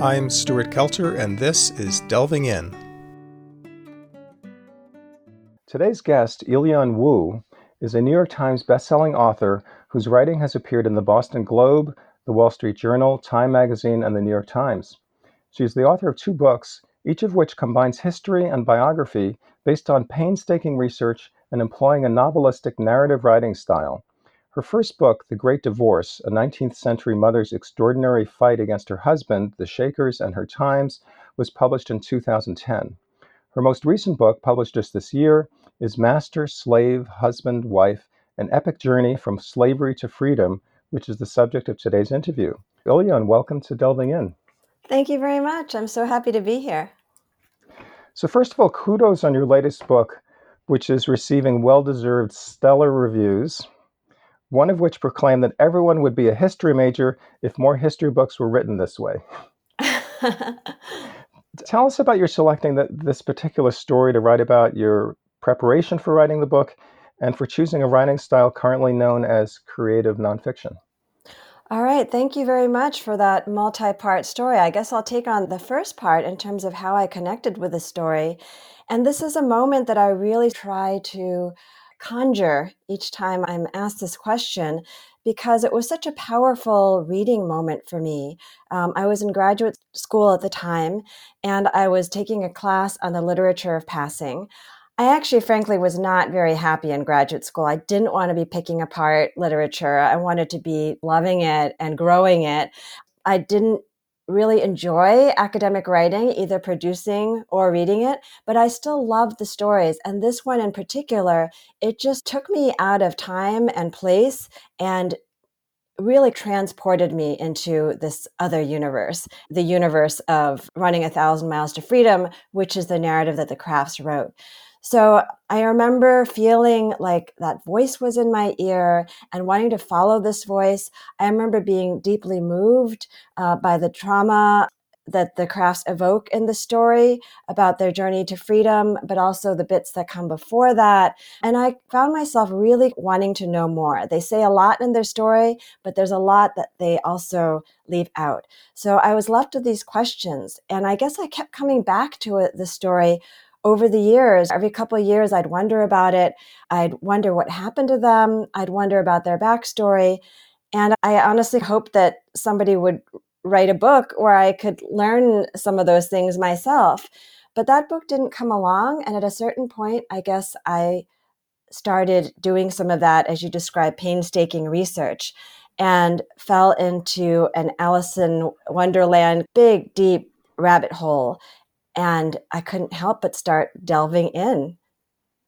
I'm Stuart Kelter, and this is Delving In. Today's guest, Ilyon Woo, is a New York Times bestselling author whose writing has appeared in the Boston Globe, the Wall Street Journal, Time Magazine, and the New York Times. She is the author of two books, each of which combines history and biography based on painstaking research and employing a novelistic narrative writing style. Her first book, The Great Divorce A 19th Century Mother's Extraordinary Fight Against Her Husband, the Shakers, and Her Times, was published in 2010. Her most recent book, published just this year, is Master, Slave, Husband, Wife An Epic Journey from Slavery to Freedom, which is the subject of today's interview. Ilyon, welcome to Delving In. Thank you very much. I'm so happy to be here. So, first of all, kudos on your latest book, which is receiving well deserved stellar reviews, one of which proclaimed that everyone would be a history major if more history books were written this way. Tell us about your selecting the, this particular story to write about, your preparation for writing the book, and for choosing a writing style currently known as creative nonfiction. All right, thank you very much for that multi part story. I guess I'll take on the first part in terms of how I connected with the story. And this is a moment that I really try to conjure each time I'm asked this question because it was such a powerful reading moment for me. Um, I was in graduate school at the time and I was taking a class on the literature of passing. I actually, frankly, was not very happy in graduate school. I didn't want to be picking apart literature. I wanted to be loving it and growing it. I didn't really enjoy academic writing, either producing or reading it, but I still loved the stories. And this one in particular, it just took me out of time and place and really transported me into this other universe, the universe of running a thousand miles to freedom, which is the narrative that the Crafts wrote. So I remember feeling like that voice was in my ear and wanting to follow this voice. I remember being deeply moved uh, by the trauma that the crafts evoke in the story about their journey to freedom, but also the bits that come before that. And I found myself really wanting to know more. They say a lot in their story, but there's a lot that they also leave out. So I was left with these questions. And I guess I kept coming back to it, the story over the years, every couple of years, I'd wonder about it. I'd wonder what happened to them. I'd wonder about their backstory. And I honestly hope that somebody would write a book where I could learn some of those things myself. But that book didn't come along. And at a certain point, I guess I started doing some of that, as you described, painstaking research and fell into an Alice in Wonderland big, deep rabbit hole and I couldn't help but start delving in.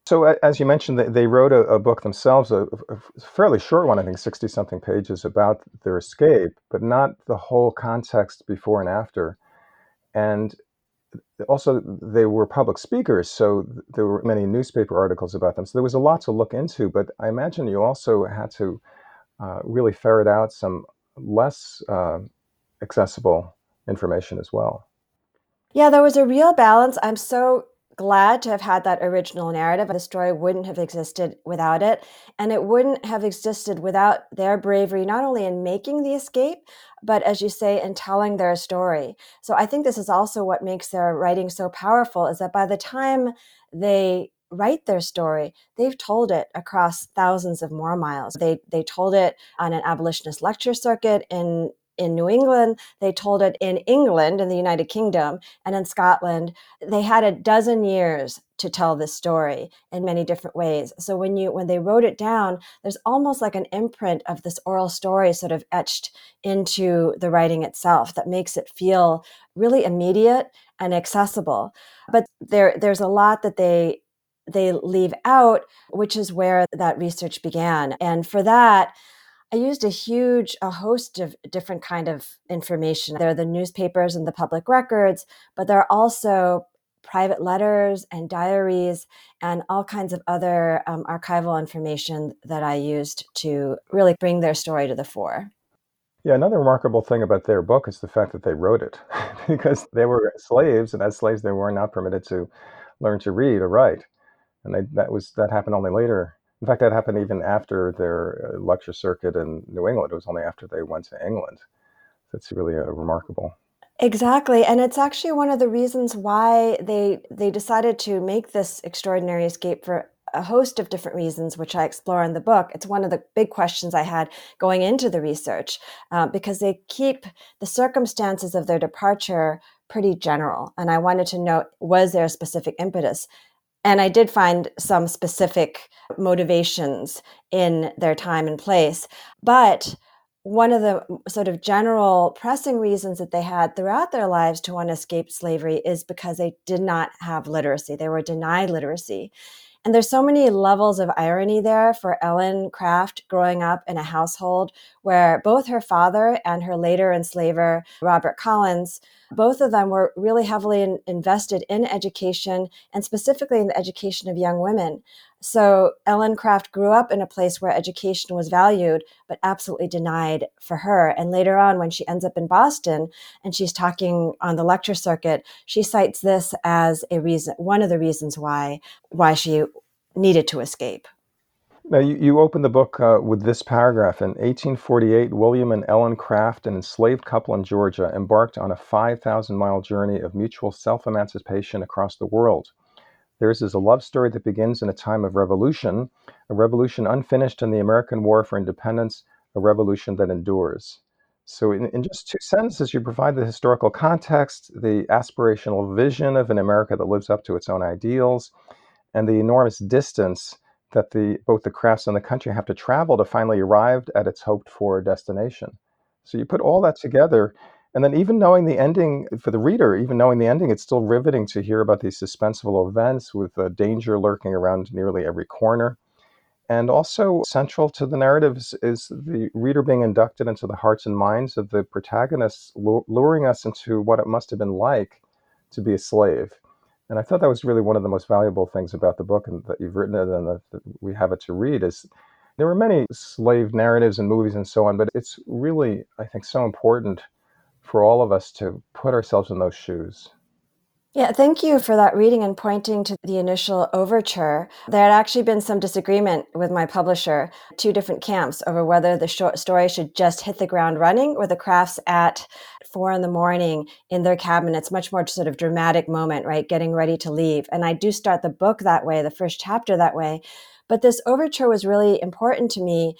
So, as you mentioned, they wrote a, book themselves, a, a, fairly short one, I think 60 something pages about their escape, but not the whole context before and after. And also, they were public speakers, so there were many newspaper articles about them. So, there was a lot to look into, but I imagine you also had to uh, really ferret out some less uh, accessible information as well. Yeah, there was a real balance. I'm so glad to have had that original narrative. The story wouldn't have existed without it. And it wouldn't have existed without their bravery, not only in making the escape, but as you say, in telling their story. So I think this is also what makes their writing so powerful is that by the time they write their story, they've told it across thousands of more miles. They they told it on an abolitionist lecture circuit in in New England, they told it in England, in the United Kingdom, and in Scotland. They had a dozen years to tell this story in many different ways. So when you when they wrote it down, there's almost like an imprint of this oral story sort of etched into the writing itself that makes it feel really immediate and accessible. But there there's a lot that they they leave out, which is where that research began. And for that, I used a huge a host of different kind of information. There are the newspapers and the public records, but there are also private letters and diaries and all kinds of other um, archival information that I used to really bring their story to the fore. Yeah, another remarkable thing about their book is the fact that they wrote it because they were slaves, and as slaves, they were not permitted to learn to read or write, and they, that was that happened only later in fact, that happened even after their uh, lecture circuit in New England. It was only after they went to England. That's really uh, remarkable. Exactly. And it's actually one of the reasons why they they decided to make this extraordinary escape for a host of different reasons, which I explore in the book. It's one of the big questions I had going into the research uh, because they keep the circumstances of their departure pretty general. And I wanted to know was there a specific impetus? And I did find some specific motivations in their time and place. But one of the sort of general pressing reasons that they had throughout their lives to want to escape slavery is because they did not have literacy. They were denied literacy. And there's so many levels of irony there for Ellen Craft growing up in a household where both her father and her later enslaver, Robert Collins, both of them were really heavily in, invested in education and specifically in the education of young women. So Ellen Craft grew up in a place where education was valued, but absolutely denied for her. And later on, when she ends up in Boston and she's talking on the lecture circuit, she cites this as a reason, one of the reasons why why she needed to escape. Now, you, you open the book uh, with this paragraph. In 1848, William and Ellen Craft, an enslaved couple in Georgia, embarked on a 5,000 mile journey of mutual self emancipation across the world. Theirs is a love story that begins in a time of revolution, a revolution unfinished in the American War for Independence, a revolution that endures. So, in, in, just two sentences, you provide the historical context, the aspirational vision of an America that lives up to its own ideals, and the enormous distance that the both the crafts and the country have to travel to finally arrive at its hoped for destination. So you put all that together, and then even knowing the ending for the reader, even knowing the ending, it's still riveting to hear about these suspenseful events with uh, danger lurking around nearly every corner. And also central to the narratives is the reader being inducted into the hearts and minds of the protagonists, luring us into what it must have been like to be a slave. And I thought that was really one of the most valuable things about the book and that you've written it and that, we have it to read is there were many slave narratives and movies and so on, but it's really, I think, so important for all of us to put ourselves in those shoes. Yeah, thank you for that reading and pointing to the initial overture. There had actually been some disagreement with my publisher, two different camps, over whether the short story should just hit the ground running or the crafts at four in the morning in their cabin. It's much more sort of dramatic moment, right? Getting ready to leave. And I do start the book that way, the first chapter that way. But this overture was really important to me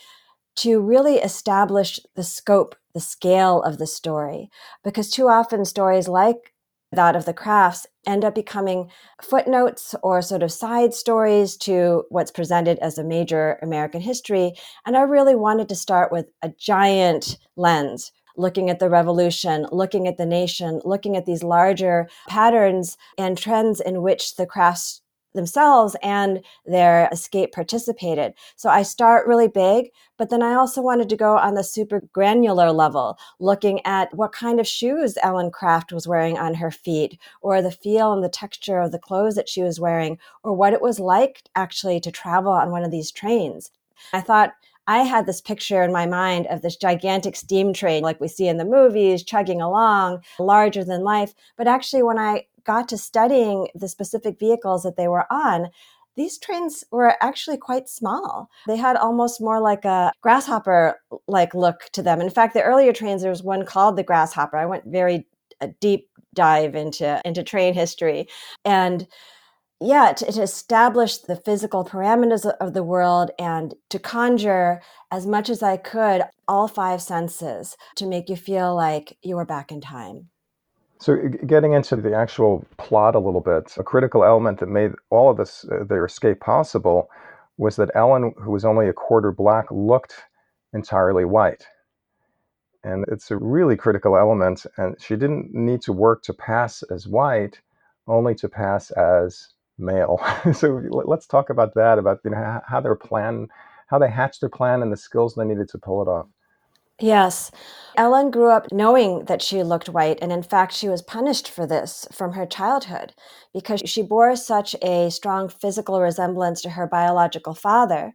to really establish the scope, the scale of the story. Because too often stories like that of the crafts end up becoming footnotes or sort of side stories to what's presented as a major American history. And I really wanted to start with a giant lens, looking at the revolution, looking at the nation, looking at these larger patterns and trends in which the crafts themselves and their escape participated. So I start really big, but then I also wanted to go on the super granular level, looking at what kind of shoes Ellen Craft was wearing on her feet, or the feel and the texture of the clothes that she was wearing, or what it was like actually to travel on one of these trains. I thought I had this picture in my mind of this gigantic steam train like we see in the movies, chugging along, larger than life. But actually, when I got to studying the specific vehicles that they were on, these trains were actually quite small. They had almost more like a grasshopper like look to them. In fact, the earlier trains, there was one called the grasshopper. I went very deep dive into into train history and yeah to, to, establish the physical parameters of the world and to conjure as much as i could all five senses to make you feel like you were back in time so, getting into the actual plot a little bit, a critical element that made all of this uh, their escape possible was that Ellen, who was only a quarter black, looked entirely white. And it's a really critical element. And she didn't need to work to pass as white, only to pass as male. so let's talk about that, about you know, how their plan, how they hatched their plan and the skills they needed to pull it off. Yes. Ellen grew up knowing that she looked white, and in fact, she was punished for this from her childhood because she bore such a strong physical resemblance to her biological father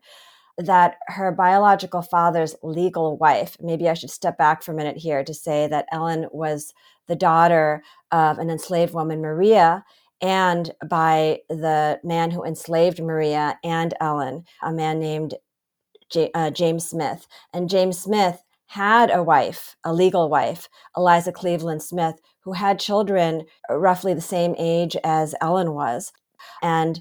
that her biological father's legal wife, maybe I should step back for a minute here to say that Ellen was the daughter of an enslaved woman, Maria, and by the man who enslaved Maria and Ellen, a man named J- uh, James Smith. And James Smith had a wife, a legal wife, Eliza Cleveland Smith, who had children roughly the same age as Ellen was. And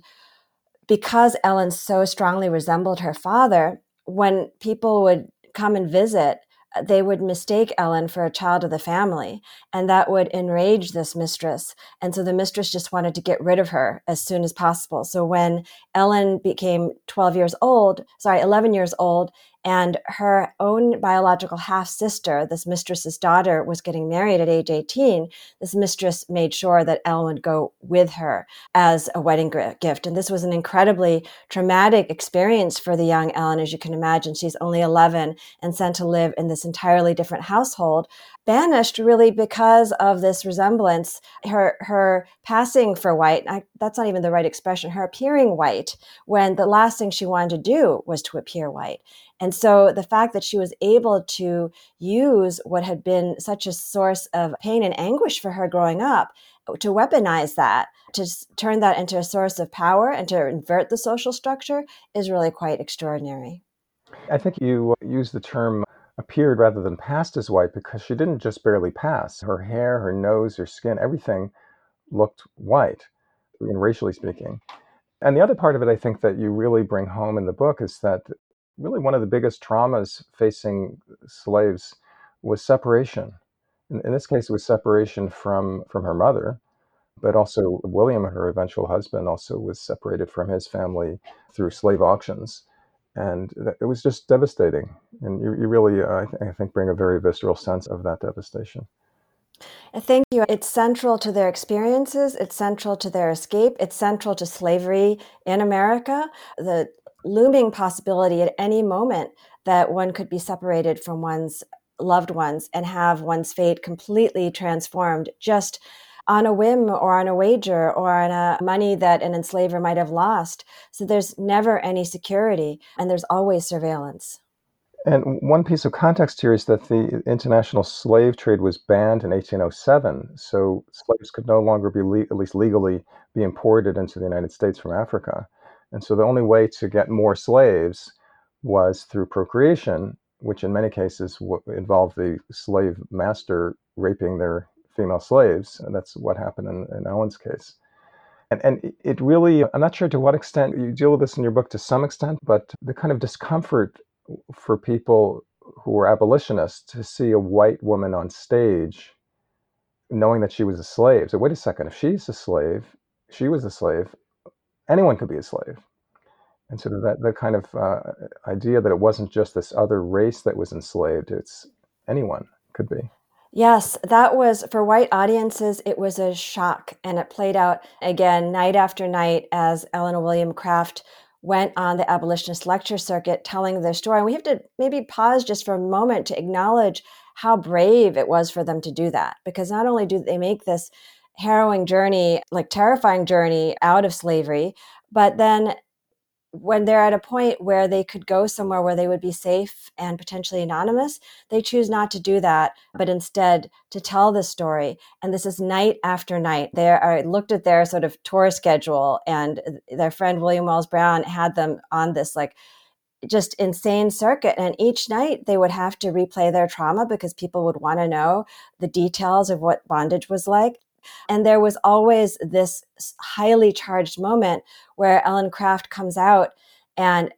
because Ellen so strongly resembled her father, when people would come and visit, they would mistake Ellen for a child of the family, and that would enrage this mistress. And so the mistress just wanted to get rid of her as soon as possible. So when Ellen became 12 years old, sorry, 11 years old, and her own biological half sister, this mistress's daughter, was getting married at age 18. This mistress made sure that Ellen would go with her as a wedding gift. And this was an incredibly traumatic experience for the young Ellen, as you can imagine. She's only 11 and sent to live in this entirely different household banished really because of this resemblance her her passing for white I, that's not even the right expression her appearing white when the last thing she wanted to do was to appear white and so the fact that she was able to use what had been such a source of pain and anguish for her growing up uh, to weaponize that to turn that into a source of power and to invert the social structure is really quite extraordinary i think you uh, use the term appeared rather than passed as white because she didn't just barely pass. Her hair, her nose, her skin, everything looked white, racially speaking. And the other part of it, I think, that you really bring home in the book is that really one of the biggest traumas facing slaves was separation. In, in this case, it was separation from, from her mother, but also William, her eventual husband, also was separated from his family through slave auctions and it was just devastating. And you, you really, uh, I, think, bring a very visceral sense of that devastation. Thank you. It's central to their experiences. It's central to their escape. It's central to slavery in America. The looming possibility at any moment that one could be separated from one's loved ones and have one's fate completely transformed just on a whim or on a wager or on a money that an enslaver might have lost. So there's never any security and there's always surveillance. And one piece of context here is that the international slave trade was banned in 1807, so slaves could no longer be, le- at least legally, be imported into the United States from Africa. And so the only way to get more slaves was through procreation, which in many cases w- involved the slave master raping their female slaves. And that's what happened in, in Ellen's case. And, and it really, I'm not sure to what extent you deal with this in your book to some extent, but the kind of discomfort for people who were abolitionists to see a white woman on stage knowing that she was a slave. So, wait a second, if she's a slave, she was a slave, anyone could be a slave. And of that, that kind of uh, idea that it wasn't just this other race that was enslaved, it's anyone could be. Yes, that was for white audiences, it was a shock. And it played out again night after night as Ellen William Craft went on the abolitionist lecture circuit telling their story. And we have to maybe pause just for a moment to acknowledge how brave it was for them to do that. Because not only do they make this harrowing journey, like terrifying journey out of slavery, but then when they're at a point where they could go somewhere where they would be safe and potentially anonymous, they choose not to do that, but instead to tell the story. And this is night after night. They are looked at their sort of tour schedule, and their friend William Wells Brown had them on this like just insane circuit. And each night they would have to replay their trauma because people would want to know the details of what bondage was like. And there was always this highly charged moment where Ellen Craft comes out and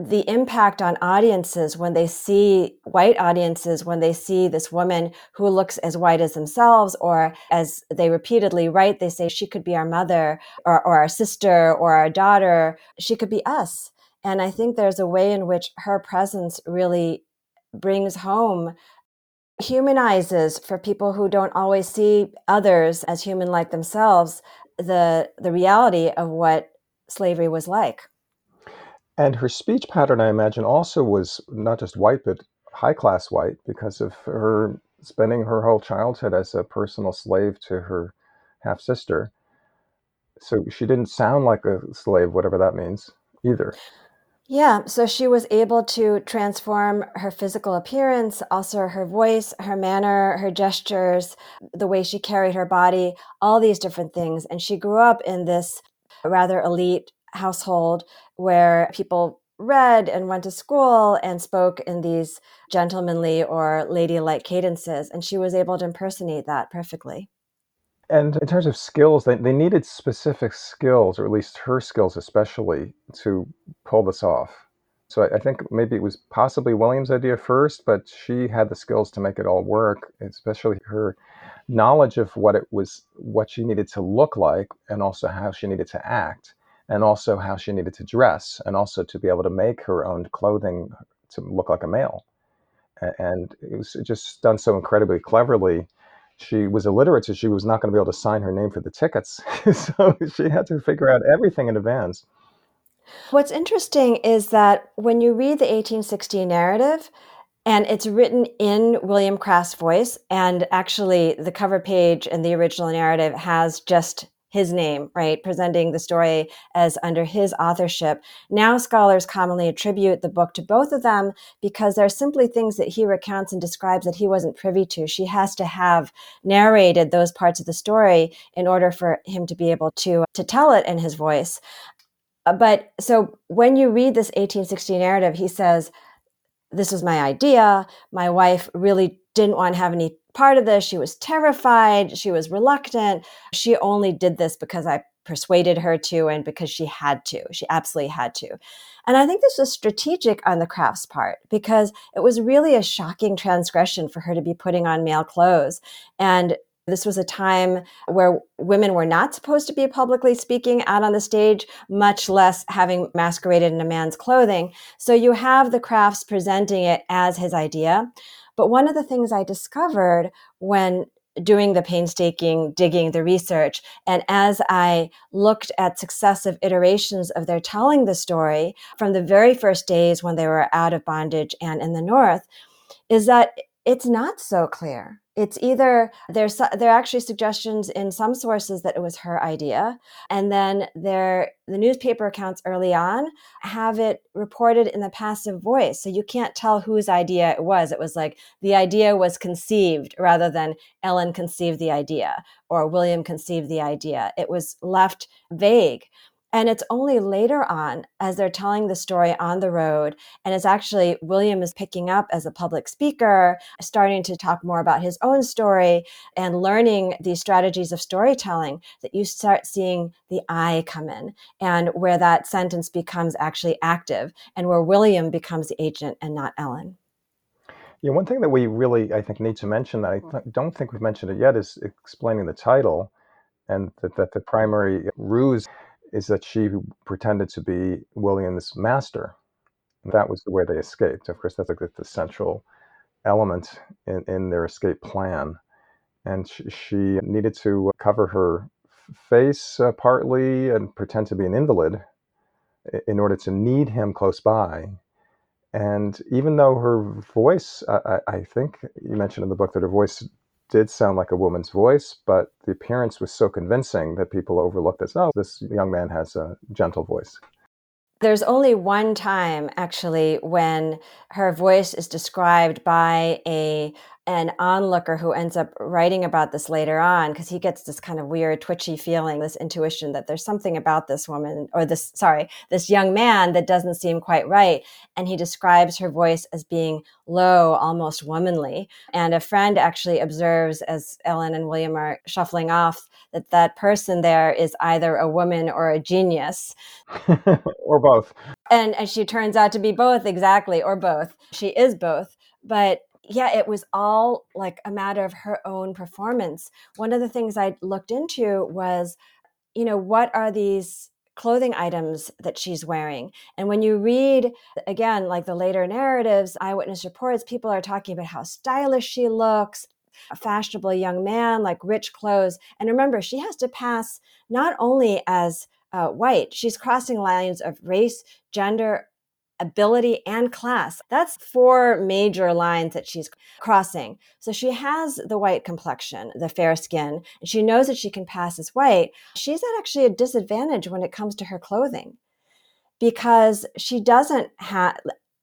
the impact on audiences when they see white audiences when they see this woman who looks as white as themselves or as they repeatedly write they say she could be our mother or, or our sister or our daughter she could be us. And i think there's a way in which her presence really brings home humanizes for people who don't always see others as human like themselves the the reality of what slavery was like. And her speech pattern i imagine also was not just white but high class white because of her spending her whole childhood as a personal slave to her half sister so she didn't sound like a slave whatever that means either yeah, so she was able to transform her physical appearance, also her voice, her manner, her gestures, the way she carried her body, all these different things. And she grew up in this rather elite household where people read and went to school and spoke in these gentlemanly or ladylike cadences. And she was able to impersonate that perfectly. And in terms of skills, they, they needed specific skills, or at least her skills especially, to pull this off. So I, I think maybe it was possibly William's idea first, but she had the skills to make it all work, especially her knowledge of what it was, what she needed to look like, and also how she needed to act, and also how she needed to dress, and also to be able to make her own clothing to look like a male. And it was just done so incredibly cleverly she was illiterate, so she was not going to be able to sign her name for the tickets. so she had to figure out everything in advance. What's interesting is that when you read the 1860 narrative, and it's written in William Craft's voice, and actually the cover page in the original narrative has just his name, right? Presenting the story as under his authorship. Now, scholars commonly attribute the book to both of them because there are simply things that he recounts and describes that he wasn't privy to. She has to have narrated those parts of the story in order for him to be able to, to tell it in his voice. Uh, but so when you read this 1860 narrative, he says, This was my idea. My wife really didn't want to have any part of this. She was terrified. She was reluctant. She only did this because I persuaded her to and because she had to. She absolutely had to. And I think this was strategic on the Crafts part because it was really a shocking transgression for her to be putting on male clothes. And this was a time where women were not supposed to be publicly speaking out on the stage, much less having masqueraded in a man's clothing. So you have the crafts presenting it as his idea. But one of the things I discovered when doing the painstaking digging, the research, and as I looked at successive iterations of their telling the story from the very first days when they were out of bondage and in the North, is that it's not so clear it's either there's there are actually suggestions in some sources that it was her idea and then there the newspaper accounts early on have it reported in the passive voice so you can't tell whose idea it was. It was like the idea was conceived rather than ellen conceived the idea or william conceived the idea. It was left vague and it's only later on, as they're telling the story on the road, and it's actually William is picking up as a public speaker, starting to talk more about his own story and learning these strategies of storytelling, that you start seeing the I come in and where that sentence becomes actually active and where William becomes the agent and not Ellen. Yeah, one thing that we really, I think, need to mention that I mm. th- don't think we've mentioned it yet is explaining the title and that, that the primary ruse is that she pretended to be William's master. That was the way they escaped. Of course, that's like the central element in, in their escape plan. And she, she needed to cover her face uh, partly and pretend to be an invalid in order to need him close by. And even though her voice, I, I think you mentioned in the book that her voice did sound like a woman's voice, but the appearance was so convincing that people overlooked this. Oh, this young man has a gentle voice. There's only one time actually when her voice is described by a an onlooker who ends up writing about this later on because he gets this kind of weird twitchy feeling this intuition that there's something about this woman or this sorry this young man that doesn't seem quite right. And he describes her voice as being low almost womanly. And a friend actually observes as ellen and william are shuffling off that that person there is either a woman or a genius. Or both. And, and she turns out to be both exactly or both. She is both. But yeah, it was all like a matter of her own performance. One of the things I looked into was, you know, what are these clothing items that she's wearing? And when you read, again, like the later narratives, eyewitness reports, people are talking about how stylish she looks, a fashionable young man, like rich clothes. And remember, she has to pass not only as uh, white, she's crossing lines of race, gender, ability, and class. That's four major lines that she's crossing. So she has the white complexion, the fair skin, and she knows that she can pass as white. She's at actually a disadvantage when it comes to her clothing because she doesn't have,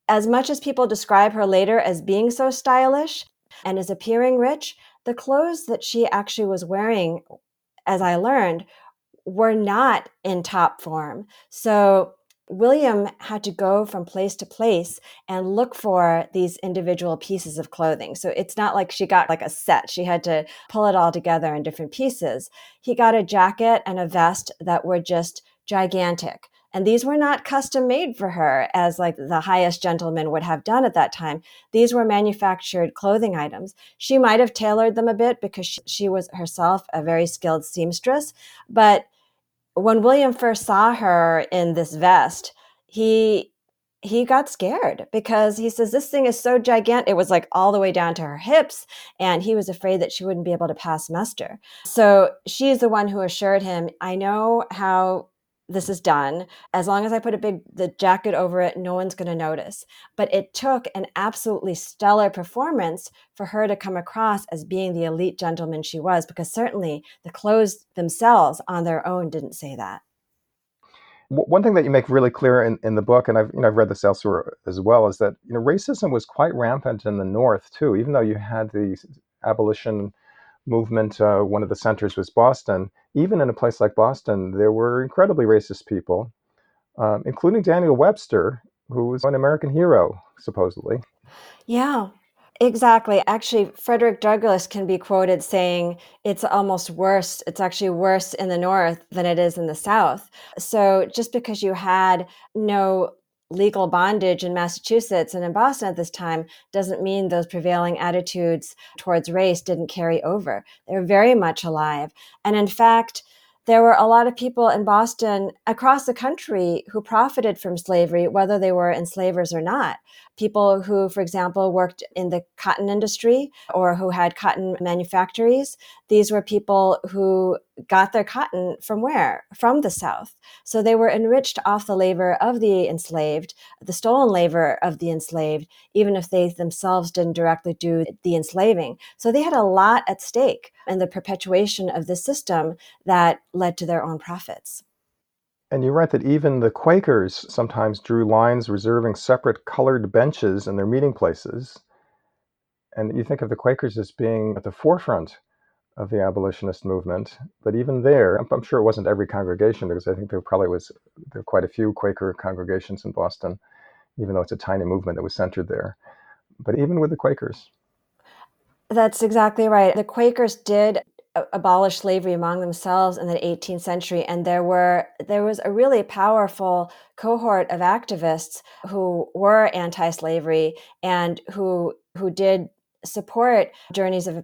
as much as people describe her later as being so stylish and as appearing rich, the clothes that she actually was wearing, as I learned, were not in top form. So William had to go from place to place and look for these individual pieces of clothing. So it's not like she got like a set. She had to pull it all together in different pieces. He got a jacket and a vest that were just gigantic. And these were not custom made for her as like the highest gentleman would have done at that time. These were manufactured clothing items. She might have tailored them a bit because she, she was herself a very skilled seamstress, but when William first saw her in this vest, he he got scared because he says this thing is so gigantic. It was like all the way down to her hips, and he was afraid that she wouldn't be able to pass muster. So she's the one who assured him, "I know how this is done. As long as I put a big the jacket over it, no one's going to notice. But it took an absolutely stellar performance for her to come across as being the elite gentleman she was, because certainly the clothes themselves on their own didn't say that. One thing that you make really clear in, in the book, and I've you know I've read this elsewhere as well, is that you know racism was quite rampant in the North too. Even though you had the abolition movement, uh, one of the centers was Boston. Even in a place like Boston, there were incredibly racist people, um, including Daniel Webster, who was an American hero, supposedly. Yeah, exactly. Actually, Frederick Douglass can be quoted saying it's almost worse. It's actually worse in the North than it is in the South. So just because you had no legal bondage in Massachusetts and in Boston at this time doesn't mean those prevailing attitudes towards race didn't carry over. They're very much alive. And in fact, there were a lot of people in Boston across the country who profited from slavery, whether they were enslavers or not. People who, for example, worked in the cotton industry or who had cotton manufactories. These were people who got their cotton from where? From the South. So they were enriched off the labor of the enslaved, the stolen labor of the enslaved, even if they themselves didn't directly do the enslaving. So they had a lot at stake in the perpetuation of the system that led to their own profits. And you write that even the Quakers sometimes drew lines reserving separate colored benches in their meeting places. And you think of the Quakers as being at the forefront of the abolitionist movement. But even there, I'm, sure it wasn't every congregation because I think there probably was there were quite a few Quaker congregations in Boston, even though it's a tiny movement that was centered there. But even with the Quakers. That's exactly right. The Quakers did abolish slavery among themselves in the 18th century and there were there was a really powerful cohort of activists who were anti-slavery and who who did support journeys of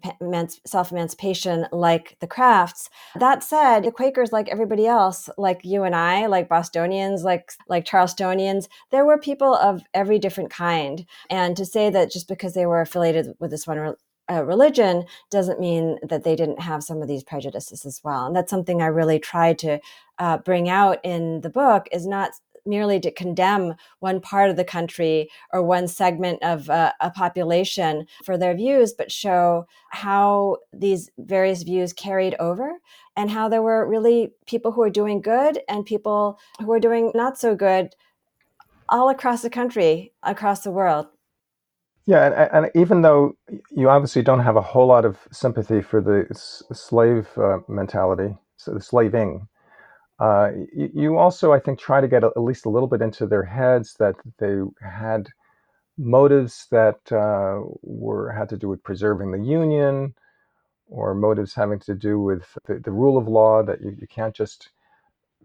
self-emancipation like the crafts. That said the quakers like everybody else like you and i like bostonians like like charlestonians there were people of every different kind. And to say that just because they were affiliated with this one uh, religion doesn't mean that they didn't have some of these prejudices as well. And that's something I really tried to uh, bring out in the book is not merely to condemn one part of the country or one segment of uh, a population for their views, but show how these various views carried over and how there were really people who were doing good and people who were doing not so good all across the country, across the world. Yeah, and, and, even though you obviously don't have a whole lot of sympathy for the slave uh, mentality, so the slaving, uh, you, you, also, I think, try to get a, at least a little bit into their heads that they had motives that uh, were had to do with preserving the union, or motives having to do with the, the rule of law. That you, you can't just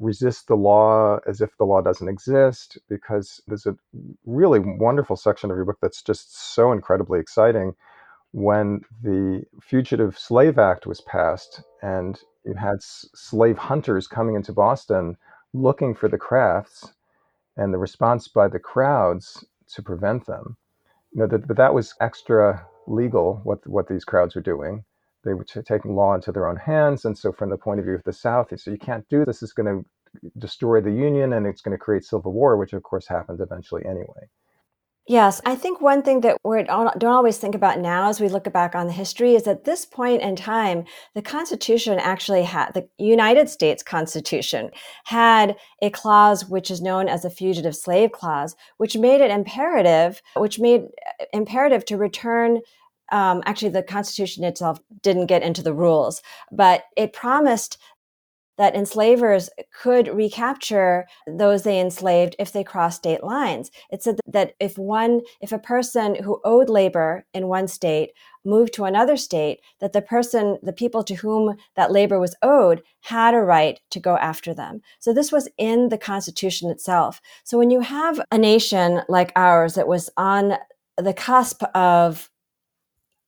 resist the law as if the law doesn't exist because there's a really wonderful section of your book that's just so incredibly exciting when the Fugitive Slave Act was passed and you had s- slave hunters coming into Boston looking for the crafts and the response by the crowds to prevent them. You know, that, but that was extra legal what what these crowds were doing they were taking law into their own hands. And so, from the point of view of the South, so you can't do this. It's going to destroy the Union and it's going to create civil war, which of course happens eventually anyway. Yes, I think one thing that we don't always think about now as we look back on the history is at this point in time, the Constitution actually had, the United States Constitution had a clause which is known as the fugitive slave clause, which made it imperative, which made uh, imperative to return um, actually the constitution itself didn't get into the rules but it promised that enslavers could recapture those they enslaved if they crossed state lines. It said that if one, if a person who owed labor in one state moved to another state, that the person, the people to whom that labor was owed had a right to go after them. So this was in the Constitution itself. So when you have a nation like ours that was on the cusp of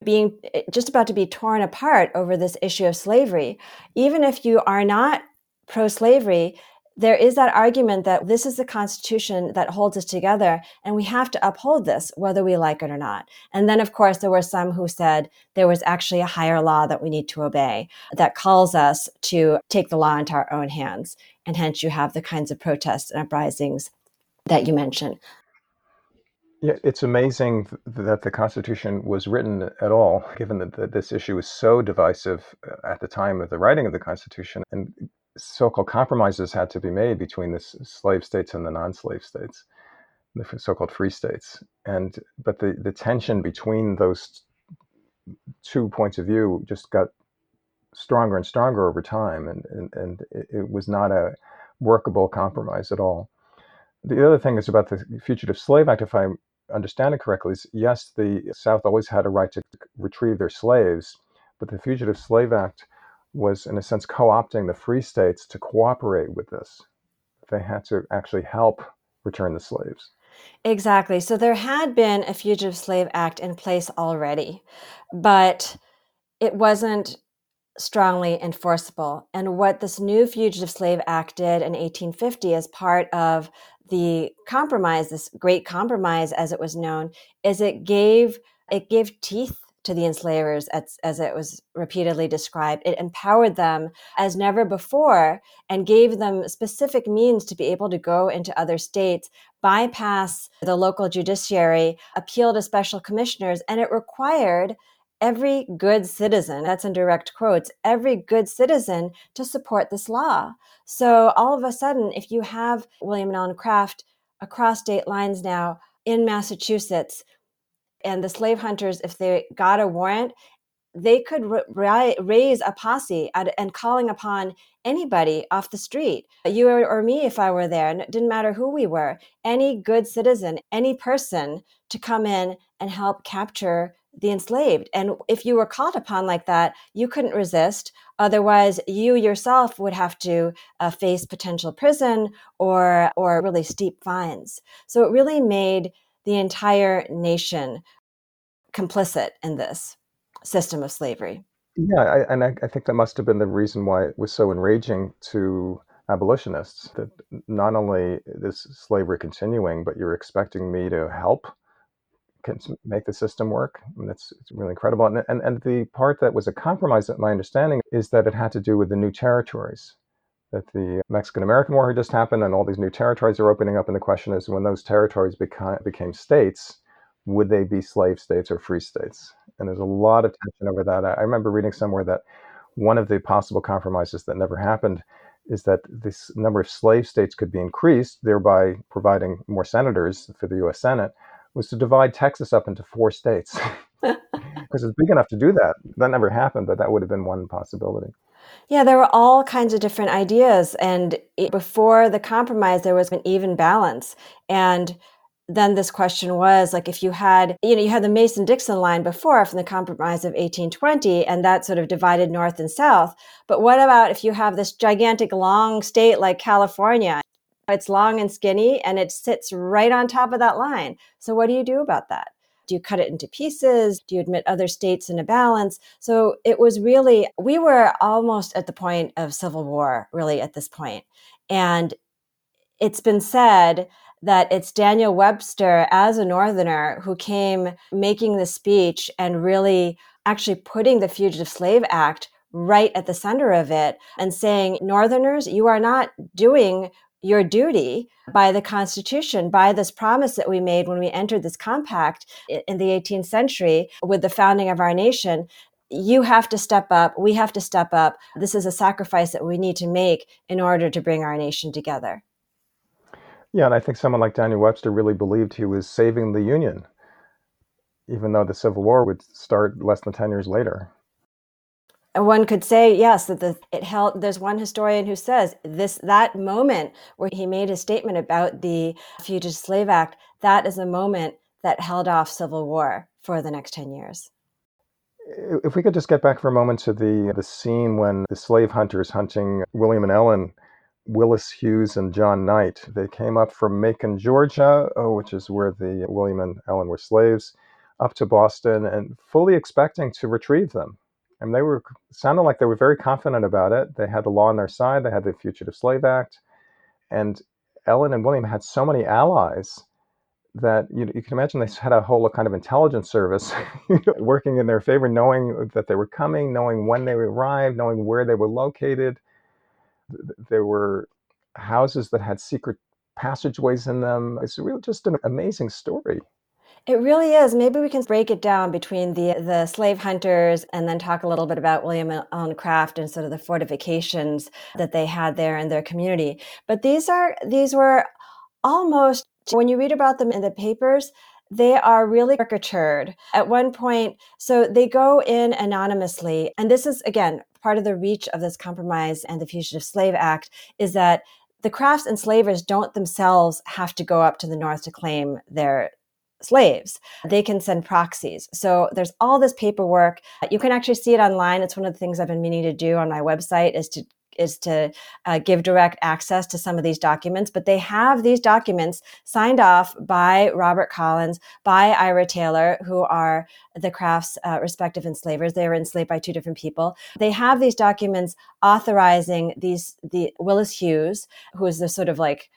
being eh, just about to be torn apart over this issue of slavery, even if you are not pro slavery, there is that argument that this is the Constitution that holds us together, and we have to uphold this, whether we like it or not. And then, of course, there were some who said there was actually a higher law that we need to obey that calls us to take the law into our own hands. And hence, you have the kinds of protests and uprisings that you mentioned. Yeah, it's amazing that the Constitution was written at all, given that this issue was so divisive uh, at the time of the writing of the Constitution. And so-called compromises had to be made between the slave states and the non-slave states, the so-called free states. And but the the tension between those two points of view just got stronger and stronger over time, and and, and it was not a workable compromise at all. The other thing is about the Fugitive Slave Act, if I understand it correctly, is yes, the South always had a right to retrieve their slaves, but the Fugitive Slave Act was, in a sense, co opting the free states to cooperate with this. They had to actually help return the slaves. Exactly. So there had been a Fugitive Slave Act in place already, but it wasn't strongly enforceable. And what this new Fugitive Slave Act did in 1850 as part of the compromise, this great compromise as it was known, is it gave it gave teeth to the enslavers, as, as it was repeatedly described. It empowered them as never before and gave them specific means to be able to go into other states, bypass the local judiciary, appeal to special commissioners, and it required every good citizen, that's in direct quotes, every good citizen to support this law. So all of a sudden, if you have William and Ellen Craft across state lines now in Massachusetts, and the slave hunters, if they got a warrant, they could raise a posse at, and calling upon anybody off the street, you or, or me if I were there, and it didn't matter who we were, any good citizen, any person to come in and help capture the enslaved. And if you were called upon like that, you couldn't resist. Otherwise, you yourself would have to uh, face potential prison or or really steep fines. So it really made the entire nation complicit in this system of slavery. Yeah, I, and I, I, think that must have been the reason why it was so enraging to abolitionists that not only is slavery continuing, but you're expecting me to help make the system work. And that's it's really incredible. And, and, and the part that was a compromise, my understanding is that it had to do with the new territories that the Mexican American War had just happened and all these new territories are opening up. And the question is when those territories became, became states, would they be slave states or free states? And there's a lot of tension over that. I remember reading somewhere that one of the possible compromises that never happened is that this number of slave states could be increased, thereby providing more senators for the US Senate, was to divide Texas up into four states. Because it's big enough to do that. That never happened, but that would have been one possibility. Yeah, there were all kinds of different ideas. And before the compromise, there was an even balance. And then this question was like if you had you know you had the mason dixon line before from the compromise of 1820 and that sort of divided north and south but what about if you have this gigantic long state like california it's long and skinny and it sits right on top of that line so what do you do about that do you cut it into pieces? Do you admit other states in a balance? So it was really, we were almost at the point of civil war, really, at this point. And it's been said that it's Daniel Webster as a Northerner who came making the speech and really actually putting the Fugitive Slave Act right at the center of it and saying, Northerners, you are not doing your duty by the Constitution, by this promise that we made when we entered this compact in the 18th century with the founding of our nation. You have to step up. We have to step up. This is a sacrifice that we need to make in order to bring our nation together. Yeah, and I think someone like Daniel Webster really believed he was saving the Union, even though the Civil War would start less than 10 years later. One could say yes that the, it held there's one historian who says this that moment where he made his statement about the fugitive slave act that is a moment that held off civil war for the next 10 years. If we could just get back for a moment to the the scene when the slave hunters hunting william and ellen willis hughes and john knight they came up from macon georgia oh, which is where the william and ellen were slaves up to boston and fully expecting to retrieve them and they were sounded like they were very confident about it. They had the law on their side. They had the Fugitive Slave Act, and Ellen and William had so many allies that you, you can imagine they had a whole kind of intelligence service working in their favor, knowing that they were coming, knowing when they arrived, knowing where they were located. There were houses that had secret passageways in them. It's really just an amazing story. It really is. Maybe we can break it down between the the slave hunters and then talk a little bit about William Allen Craft and sort of the fortifications that they had there in their community. But these are these were almost when you read about them in the papers, they are really caricatured at one point. So they go in anonymously. And this is, again, part of the reach of this compromise and the Fugitive Slave Act is that the crafts and slavers don't themselves have to go up to the north to claim their slaves. They can send proxies. So there's all this paperwork. You can actually see it online. It's one of the things I've been meaning to do on my website is to is to uh, give direct access to some of these documents, but they have these documents signed off by Robert Collins, by Ira Taylor, who are the Crafts' uh, respective enslavers. They were enslaved by two different people. They have these documents authorizing these the Willis Hughes, who is the sort of like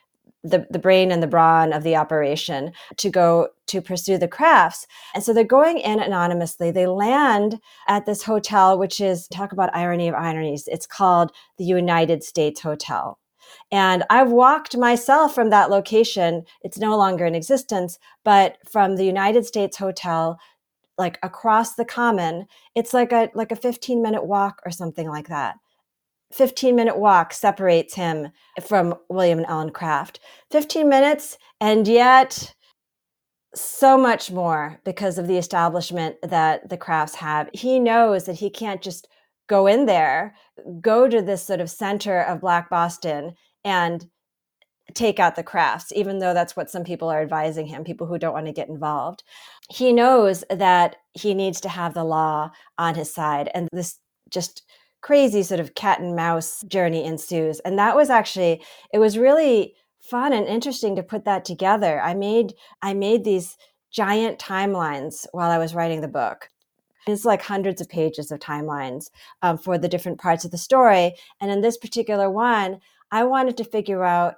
the, the brain and the brawn of the operation to go to pursue the crafts. And so they're going in anonymously. They land at this hotel, which is talk about irony of ironies. It's called the United States Hotel. And I've walked myself from that location. It's no longer in existence, but from the United States Hotel, like across the common, it's like a like a 15 minute walk or something like that. 15 minute walk separates him from William and Ellen Craft. 15 minutes, and yet so much more because of the establishment that the Crafts have. He knows that he can't just go in there, go to this sort of center of Black Boston and take out the crafts, even though that's what some people are advising him, people who don't want to get involved. He knows that he needs to have the law on his side. And this just crazy sort of cat and mouse journey ensues. And that was actually, it was really fun and interesting to put that together. I made, I made these giant timelines while I was writing the book. It's like hundreds of pages of timelines um, for the different parts of the story. And in this particular one, I wanted to figure out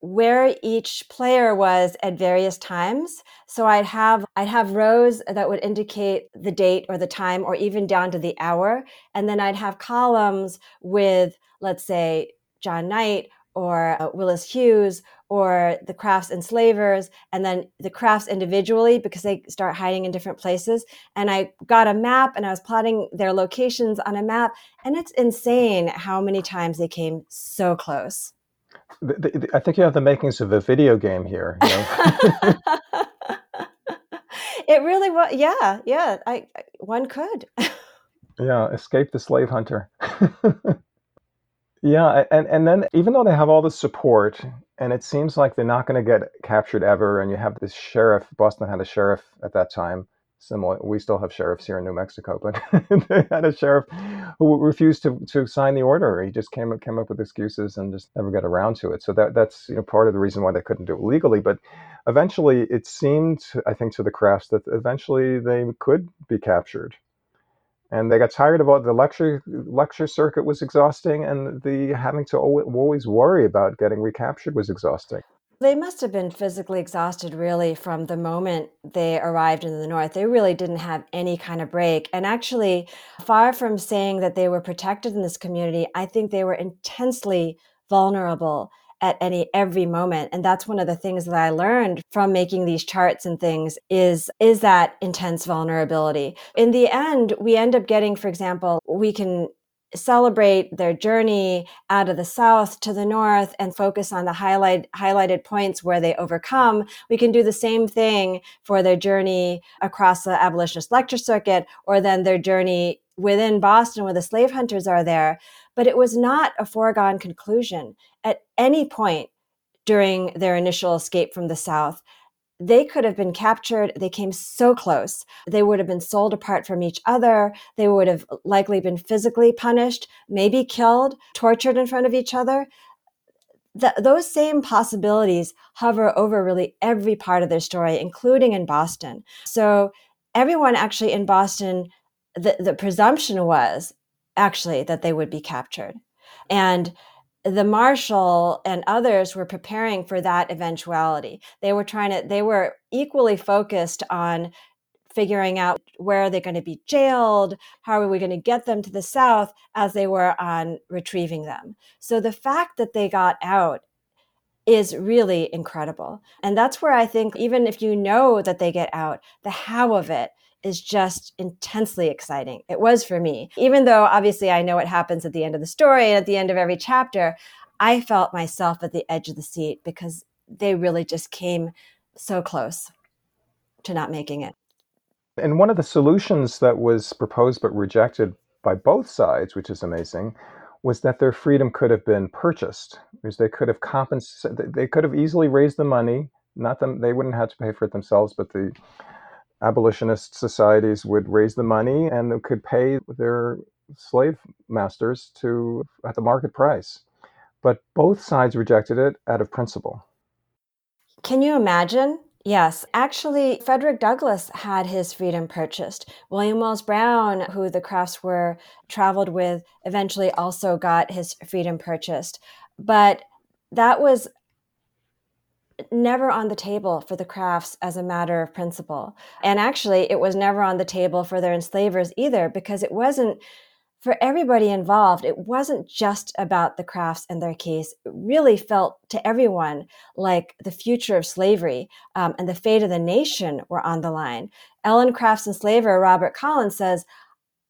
where each player was at various times. So i'd have i'd have rows that would indicate the date or the time or even down to the hour. And then i'd have columns with let's say john knight or uh, willis hughes or the crafts enslavers and then the crafts individually because they start hiding in different places. And i got a map and i was plotting their locations on a map. And it's insane how many times they came so close the, the, I think you have the makings of a video game here. You know? it really was. Yeah, yeah. I, I one could. yeah, escape the slave hunter. yeah, and and then even though they have all the support, and it seems like they're not going to get captured ever, and you have this sheriff. Boston had a sheriff at that time similar. We still have sheriffs here in New Mexico, but they had a sheriff who refused to, to sign the order. He just came up came up with excuses and just never got around to it. So that that's you know part of the reason why they couldn't do it legally. But eventually, it seemed I think to the crafts that eventually they could be captured. And they got tired of all the lecture lecture circuit was exhausting, and the having to always worry about getting recaptured was exhausting. They must have been physically exhausted really from the moment they arrived in the North. They really didn't have any kind of break. And actually, far from saying that they were protected in this community, I think they were intensely vulnerable at any every moment and that's one of the things that i learned from making these charts and things is is that intense vulnerability in the end we end up getting for example we can celebrate their journey out of the south to the north and focus on the highlight highlighted points where they overcome we can do the same thing for their journey across the abolitionist lecture circuit or then their journey within Boston where the slave hunters are there. But it was not a foregone conclusion at any point during their initial escape from the South. They could have been captured. They came so close. They would have been sold apart from each other. They would have likely been physically punished, maybe killed, tortured in front of each other the, those same possibilities hover over really every part of their story, including in Boston. So everyone actually in Boston, the, the presumption was actually that they would be captured. And the marshal and others were preparing for that eventuality. They were trying to, they were equally focused on figuring out where are they going to be jailed how are we going to get them to the south as they were on retrieving them so the fact that they got out is really incredible and that's where i think even if you know that they get out the how of it is just intensely exciting it was for me even though obviously i know what happens at the end of the story and at the end of every chapter i felt myself at the edge of the seat because they really just came so close to not making it and one of the solutions that was proposed but rejected by both sides, which is amazing, was that their freedom could have been purchased, because they could have compensated. They could have easily raised the money. Not them. They wouldn't have to pay for it themselves, but the abolitionist societies would raise the money and could pay their slave masters to at the market price. But both sides rejected it out of principle. Can you imagine Yes, actually, Frederick Douglass had his freedom purchased. William Wells Brown, who the Crafts were traveled with, eventually also got his freedom purchased. But that was never on the table for the Crafts as a matter of principle. And actually, it was never on the table for their enslavers either, because it wasn't for everybody involved, it wasn't just about the Crafts and their case. It really felt to everyone like the future of slavery um, and the fate of the nation were on the line. Ellen Craft's enslaver, Robert Collins, says,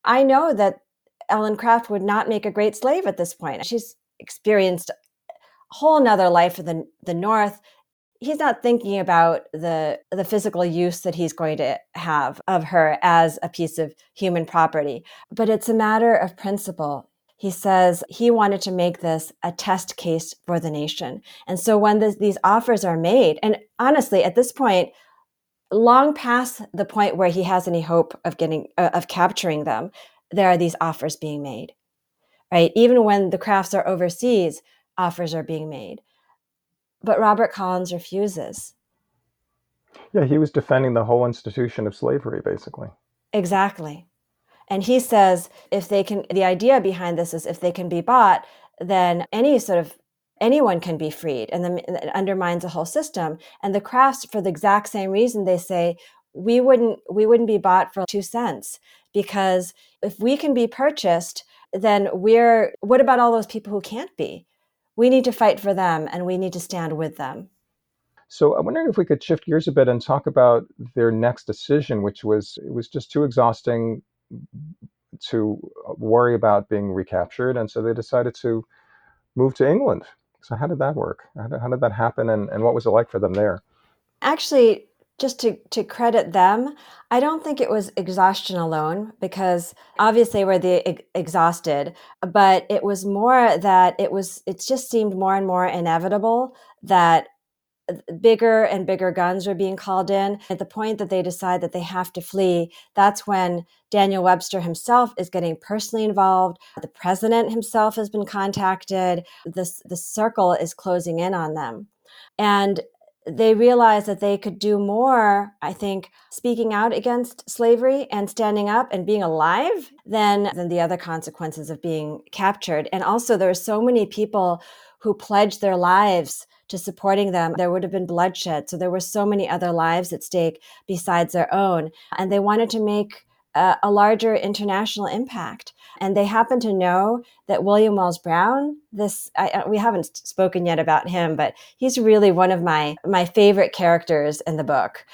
I know that Ellen Craft would not make a great slave at this point. She's experienced a whole nother life in the, the North he's not thinking about the the physical use that he's going to have of her as a piece of human property but it's a matter of principle. He says he wanted to make this a test case for the nation. And so when this, these offers are made and honestly at this point long past the point where he has any hope of getting uh, of capturing them there are these offers being made right? Even when the crafts are overseas offers are being made but Robert Collins refuses. Yeah, he was defending the whole institution of slavery, basically. Exactly. And he says if they can, the idea behind this is if they can be bought, then any sort of anyone can be freed and then it undermines the whole system and the crafts for the exact same reason they say we wouldn't we wouldn't be bought for 2 cents because if we can be purchased then we're what about all those people who can't be we need to fight for them and we need to stand with them. So I'm wondering if we could shift gears a bit and talk about their next decision, which was it was just too exhausting to worry about being recaptured, and so they decided to move to England. So how did that work? How did, how did that happen, and, and what was it like for them there? Actually, just to, to credit them, I don't think it was exhaustion alone because obviously we're the exhausted, but it was more that it was, it just seemed more and more inevitable that bigger and bigger guns were being called in. At the point that they decide that they have to flee, that's when Daniel Webster himself is getting personally involved. The president himself has been contacted. This the circle is closing in on them. And they realized that they could do more, I think, speaking out against slavery and standing up and being alive than, than the other consequences of being captured. And also, there were so many people who pledged their lives to supporting them. There would have been bloodshed. So there were so many other lives at stake besides their own. And they wanted to make a, a larger international impact. And they happen to know that William Wells Brown, this I, we haven't spoken yet about him, but he's really one of my my favorite characters in the book.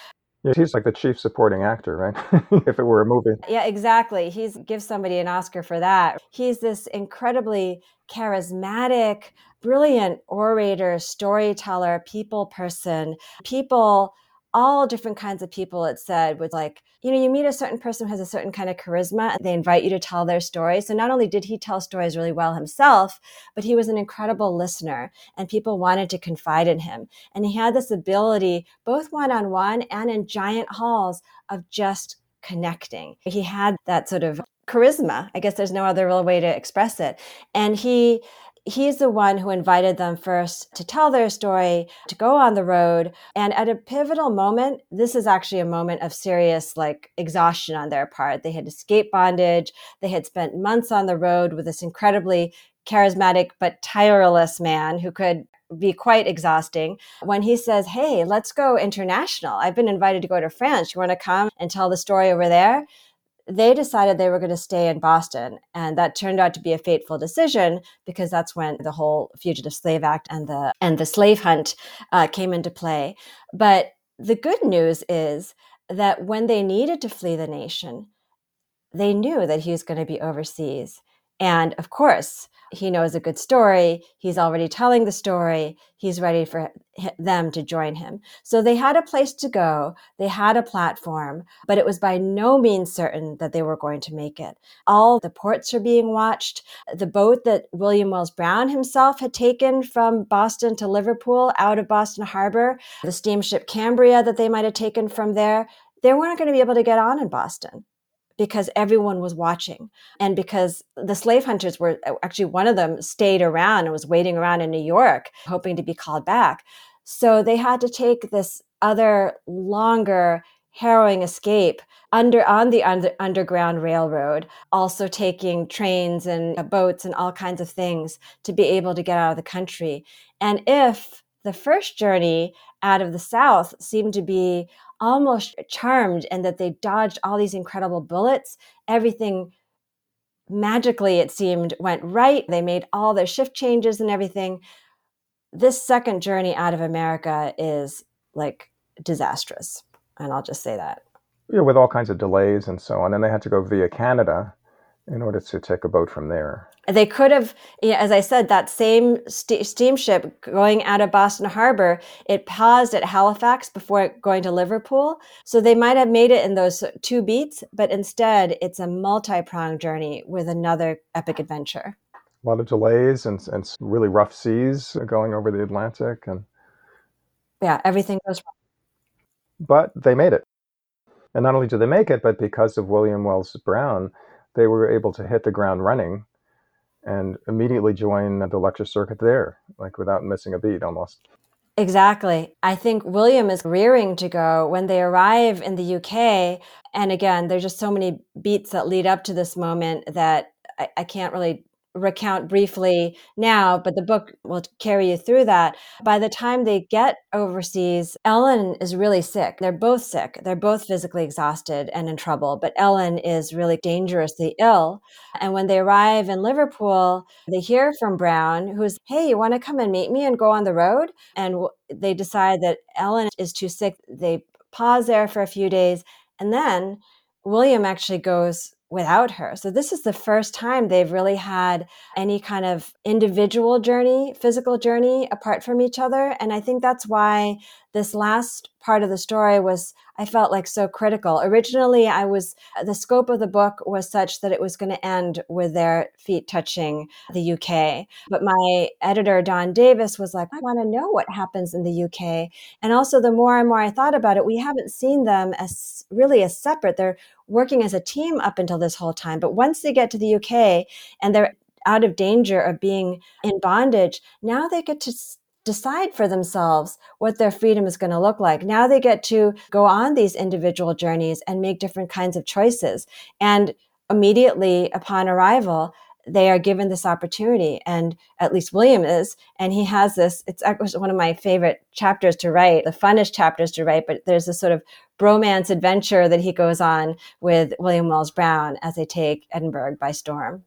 Yeah, he's like the chief supporting actor, right? if it were a movie. Yeah, exactly. He's gives somebody an Oscar for that. He's this incredibly charismatic, brilliant orator, storyteller, people person. People all different kinds of people, it said, with like, you know, you meet a certain person who has a certain kind of charisma and they invite you to tell their story. So not only did he tell stories really well himself, but he was an incredible listener and people wanted to confide in him. And he had this ability, both one on one and in giant halls, of just connecting. He had that sort of charisma. I guess there's no other real way to express it. And he he's the one who invited them first to tell their story, to go on the road. And at a pivotal moment, this is actually a moment of serious like exhaustion on their part. They had escaped bondage. They had spent months on the road with this incredibly charismatic but tireless man who could be quite exhausting when he says, Hey, let's go international. I've been invited to go to France. You want to come and tell the story over there? They decided they were going to stay in Boston. And that turned out to be a fateful decision because that's when the whole Fugitive Slave Act and the, and the slave hunt uh, came into play. But the good news is that when they needed to flee the nation, they knew that he was going to be overseas. And of course, he knows a good story. He's already telling the story. He's ready for them to join him. So they had a place to go. They had a platform, but it was by no means certain that they were going to make it. All the ports are being watched. The boat that William Wells Brown himself had taken from Boston to Liverpool out of Boston Harbor, the steamship Cambria that they might have taken from there, they weren't going to be able to get on in Boston because everyone was watching and because the slave hunters were actually one of them stayed around and was waiting around in New York hoping to be called back. So they had to take this other longer harrowing escape under on the under, underground railroad also taking trains and uh, boats and all kinds of things to be able to get out of the country and if the first journey out of the south seemed to be almost charmed and that they dodged all these incredible bullets. Everything magically, it seemed, went right. They made all their shift changes and everything. This second journey out of America is like disastrous. And I'll just say that. Yeah, with all kinds of delays and so on. And they had to go via Canada in order to take a boat from there. They could have, as I said, that same st- steamship going out of Boston Harbor, it paused at Halifax before going to Liverpool. So they might have made it in those two beats, but instead it's a multi pronged journey with another epic adventure. A lot of delays and, and really rough seas going over the Atlantic. and Yeah, everything goes wrong. But they made it. And not only did they make it, but because of William Wells Brown, they were able to hit the ground running and immediately join the lecture circuit there, like without missing a beat almost. Exactly. I think William is rearing to go when they arrive in the UK. And again, there's just so many beats that lead up to this moment that I, I can't really recount briefly now, but the book will carry you through that. By the time they get overseas, Ellen is really sick. They're both sick. They're both physically exhausted and in trouble, but Ellen is really dangerously ill. And when they arrive in Liverpool, they hear from Brown, who's, Hey, you want to come and meet me and go on the road? And they decide that Ellen is too sick. They pause there for a few days. And then William actually goes without her. So this is the first time they've really had any kind of individual journey, physical journey apart from each other. And I think that's why this last part of the story was I felt like so critical. Originally, I was the scope of the book was such that it was going to end with their feet touching the UK. But my editor Don Davis was like, I want to know what happens in the UK. And also, the more and more I thought about it, we haven't seen them as really as separate. They're working as a team up until this whole time. But once they get to the UK and they're out of danger of being in bondage, now they get to decide for themselves what their freedom is going to look like. Now they get to go on these individual journeys and make different kinds of choices. And immediately upon arrival, they are given this opportunity and at least william is and he has this it's one of my favorite chapters to write the funnest chapters to write but there's this sort of bromance adventure that he goes on with william wells brown as they take edinburgh by storm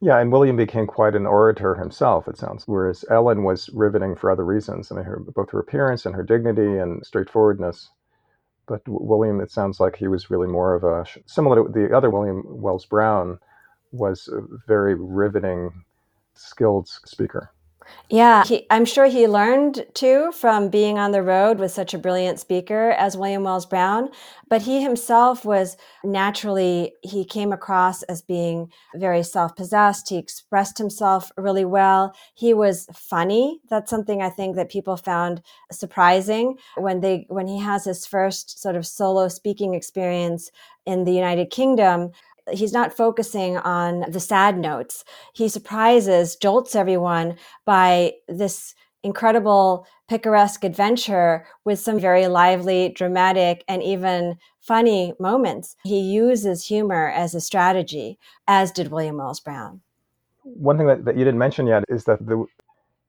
yeah, and William became quite an orator himself, it sounds, whereas Ellen was riveting for other reasons. I mean, her, both her appearance and her dignity and straightforwardness. But William, it sounds like he was really more of a, similar to the other William Wells Brown, was a very riveting, skilled speaker. Yeah, he, I'm sure he learned too from being on the road with such a brilliant speaker as William Wells Brown. But he himself was naturally, he came across as being very self possessed. He expressed himself really well. He was funny. That's something I think that people found surprising when they, when he has his first sort of solo speaking experience in the United Kingdom he's not focusing on the sad notes. He surprises, jolts everyone by this incredible picaresque adventure with some very lively, dramatic, and even funny moments. He uses humor as a strategy, as did William Wells Brown. One thing that, that you didn't mention yet is that the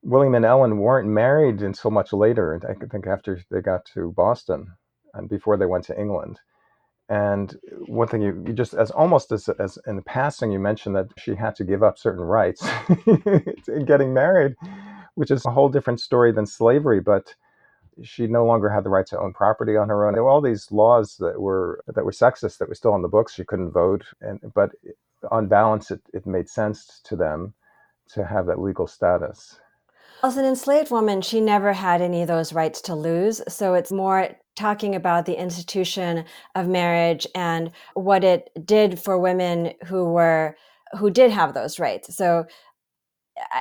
William and Ellen weren't married until much later. I think after they got to Boston and before they went to England. And one thing you, you just as almost as, as in passing, you mentioned that she had to give up certain rights in getting married, which is a whole different story than slavery. But she no longer had the right to own property on her own. There were all these laws that were that were sexist that were still on the books. She couldn't vote, and but on balance, it, it made sense to them to have that legal status. As an enslaved woman, she never had any of those rights to lose. So it's more talking about the institution of marriage and what it did for women who were who did have those rights. So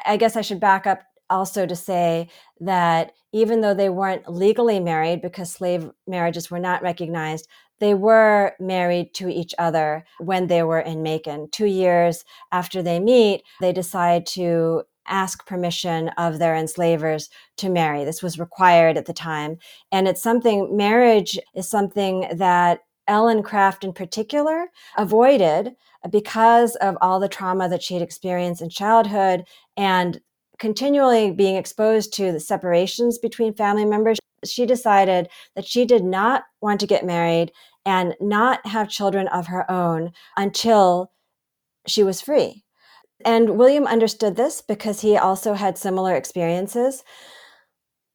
I guess I should back up also to say that even though they weren't legally married because slave marriages were not recognized, they were married to each other when they were in Macon. Two years after they meet, they decide to ask permission of their enslavers to marry. This was required at the time. And it's something, marriage is something that Ellen Craft in particular avoided because of all the trauma that she had experienced in childhood and continually being exposed to the separations between family members. She decided that she did not want to get married and not have children of her own until she was free. And William understood this because he also had similar experiences.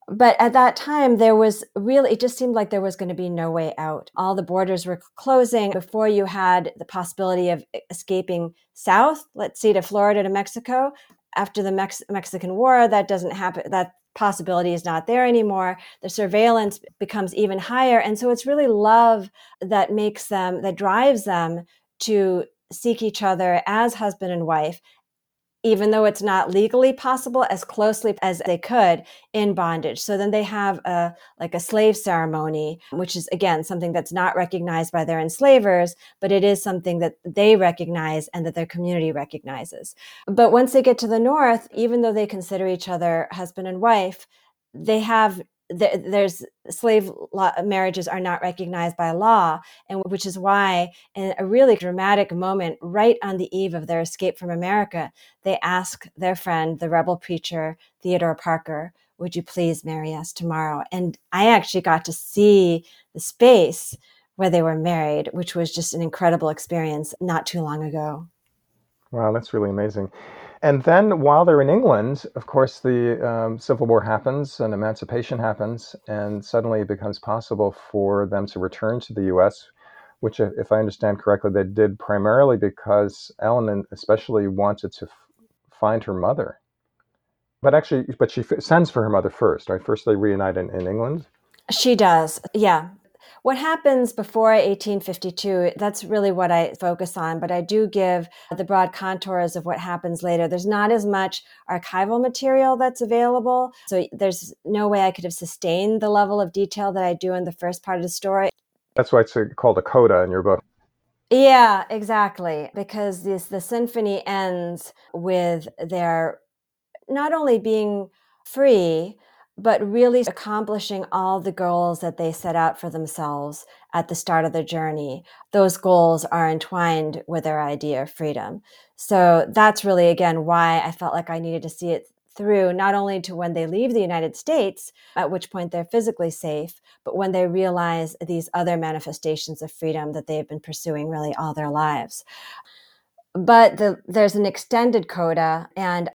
But at that time, there was really, it just seemed like there was going to be no way out. All the borders were closing before you had the possibility of escaping south, let's see, to Florida to Mexico. After the Mex- Mexican War, that doesn't happen. That possibility is not there anymore. The surveillance becomes even higher. And so it's really love that makes them, that drives them to seek each other as husband and wife even though it's not legally possible as closely as they could in bondage. So then they have a like a slave ceremony which is again something that's not recognized by their enslavers but it is something that they recognize and that their community recognizes. But once they get to the north even though they consider each other husband and wife they have there's slave law, marriages are not recognized by law, and which is why, in a really dramatic moment, right on the eve of their escape from America, they ask their friend, the rebel preacher Theodore Parker, "Would you please marry us tomorrow?" And I actually got to see the space where they were married, which was just an incredible experience not too long ago. Wow, that's really amazing. And then while they're in England, of course, the um, Civil War happens and emancipation happens, and suddenly it becomes possible for them to return to the US, which, if I understand correctly, they did primarily because Ellen especially wanted to f- find her mother. But actually, but she f- sends for her mother first, right? First, they reunite in, in England. She does, yeah what happens before 1852 that's really what i focus on but i do give the broad contours of what happens later. There's not as much archival material that's available so there's no way i could have sustained the level of detail that i do in the first part of the story. That's why it's uh, called a coda in your book. Yeah exactly because this the symphony ends with their not only being free but really accomplishing all the goals that they set out for themselves at the start of their journey. Those goals are entwined with their idea of freedom. So that's really, again, why I felt like I needed to see it through, not only to when they leave the United States, at which point they're physically safe, but when they realize these other manifestations of freedom that they've been pursuing really all their lives but the, there's an extended coda and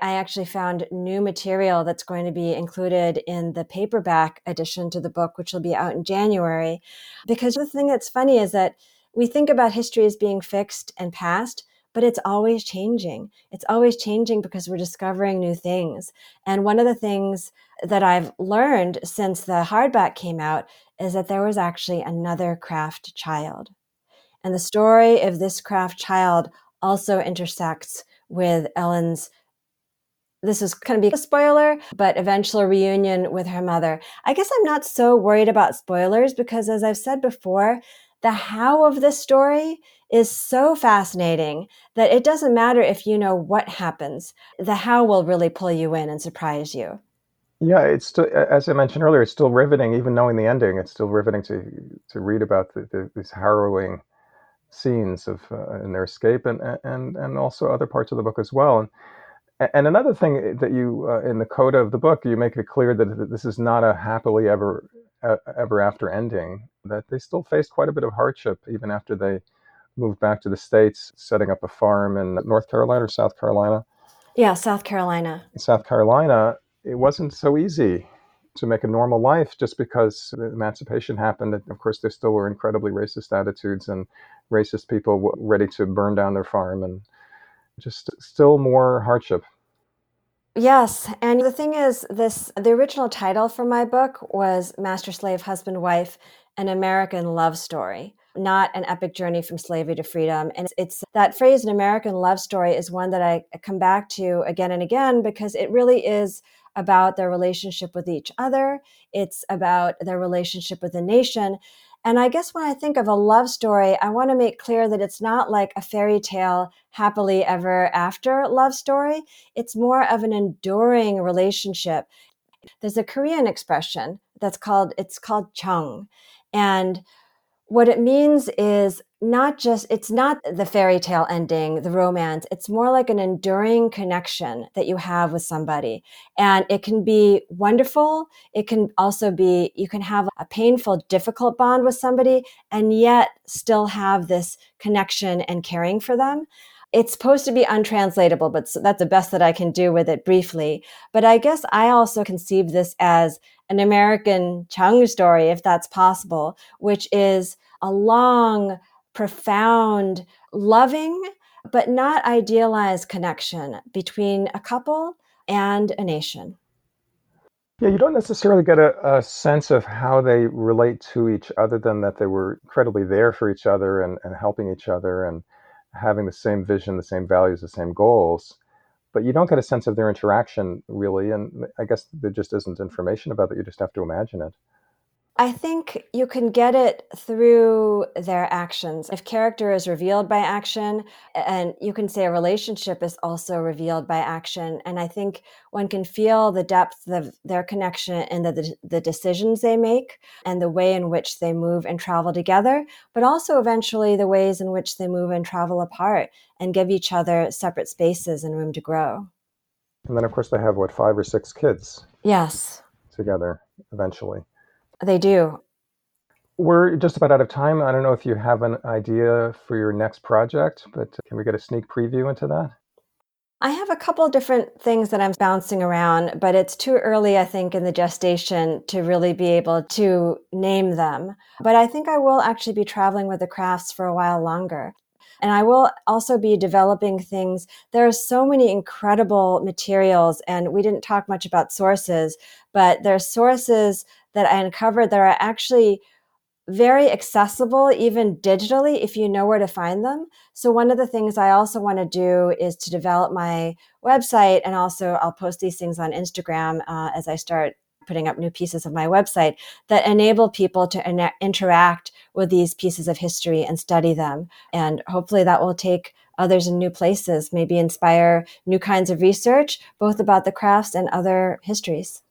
I actually found new material that's going to be included in the paperback edition to the book, which will be out in January. Because the thing that's funny is that we think about history as being fixed and past, but it's always changing. It's always changing because we're discovering new things. And one of the things that I've learned since the hardback came out is that there was actually another craft child. And the story of this craft child also intersects with Ellen's this is going to be a spoiler, but eventual reunion with her mother. I guess I'm not so worried about spoilers because, as I've said before, the how of this story is so fascinating that it doesn't matter if you know what happens. The how will really pull you in and surprise you. Yeah, it's still, as I mentioned earlier, it's still riveting, even knowing the ending. It's still riveting to to read about the, the, these harrowing scenes of uh, in their escape, and and and also other parts of the book as well. And and another thing that you, uh, in the coda of the book, you make it clear that this is not a happily ever uh, ever after ending. That they still faced quite a bit of hardship even after they moved back to the states, setting up a farm in North Carolina or South Carolina. Yeah, South Carolina. In South Carolina, it wasn't so easy to make a normal life just because emancipation happened. Of course, there still were incredibly racist attitudes and racist people ready to burn down their farm and just still more hardship. Yes, and the thing is this the original title for my book was Master Slave Husband Wife an American love story, not an epic journey from slavery to freedom. And it's, that phrase an American love story is one that I come back to again and again because it really is about their relationship with each other. It's about their relationship with the nation. And I guess when I think of a love story, I want to make clear that it's not like a fairy tale, happily ever after love story. It's more of an enduring relationship. There's a Korean expression that's called, it's called chung. And what it means is not just it's not the fairy tale ending the romance it's more like an enduring connection that you have with somebody and it can be wonderful it can also be you can have a painful difficult bond with somebody and yet still have this connection and caring for them it's supposed to be untranslatable, but that's the best that I can do with it briefly. But I guess I also conceive this as an American Chung story, if that's possible, which is a long, profound, loving, but not idealized connection between a couple and a nation. Yeah, you don't necessarily get a, a, sense of how they relate to each other than that they were incredibly there for each other and, and helping each other and having the same vision, the same values, the same goals. But you don't get a sense of their interaction really. And I guess there just isn't information about that. You just have to imagine it. I think you can get it through their actions. If character is revealed by action, and you can say a relationship is also revealed by action. And I think one can feel the depth of their connection in the, the decisions they make and the way in which they move and travel together, but also eventually the ways in which they move and travel apart and give each other separate spaces and room to grow. And then, of course, they have what, five or six kids? Yes. Together eventually. They do. We're just about out of time. I don't know if you have an idea for your next project, but can we get a sneak preview into that? I have a couple different things that I'm bouncing around, but it's too early, I think, in the gestation to really be able to name them. But I think I will actually be traveling with the crafts for a while longer. And I will also be developing things. There are so many incredible materials, and we didn't talk much about sources, but there are sources that I uncovered that are actually very accessible, even digitally, if you know where to find them. So, one of the things I also want to do is to develop my website, and also I'll post these things on Instagram uh, as I start putting up new pieces of my website that enable people to in- interact with these pieces of history and study them. And hopefully that will take others in new places, maybe inspire new kinds of research, both about the crafts and other histories.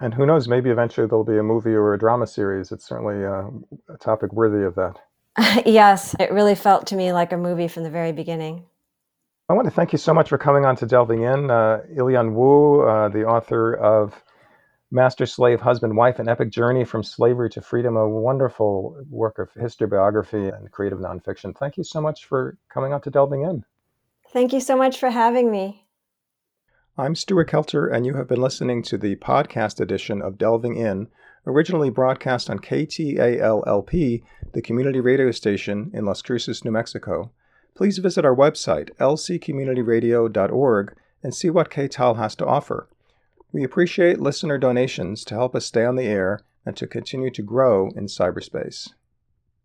And who knows, maybe eventually there'll be a movie or a drama series. It's certainly uh, a topic worthy of that. yes, it really felt to me like a movie from the very beginning. I want to thank you so much for coming on to Delving In. Uh, Ilyon Woo, uh, the author of Master Slave Husband Wife An Epic Journey from Slavery to Freedom, a wonderful work of historiography and creative nonfiction. Thank you so much for coming on to Delving In. Thank you so much for having me. I'm Stuart Kelter, and you have been listening to the podcast edition of Delving In, originally broadcast on KTALLP, the community radio station in Las Cruces, New Mexico. please visit our website, lccommunityradio.org, and see what KTAL has to offer. We appreciate listener donations to help us stay on the air and to continue to grow in cyberspace.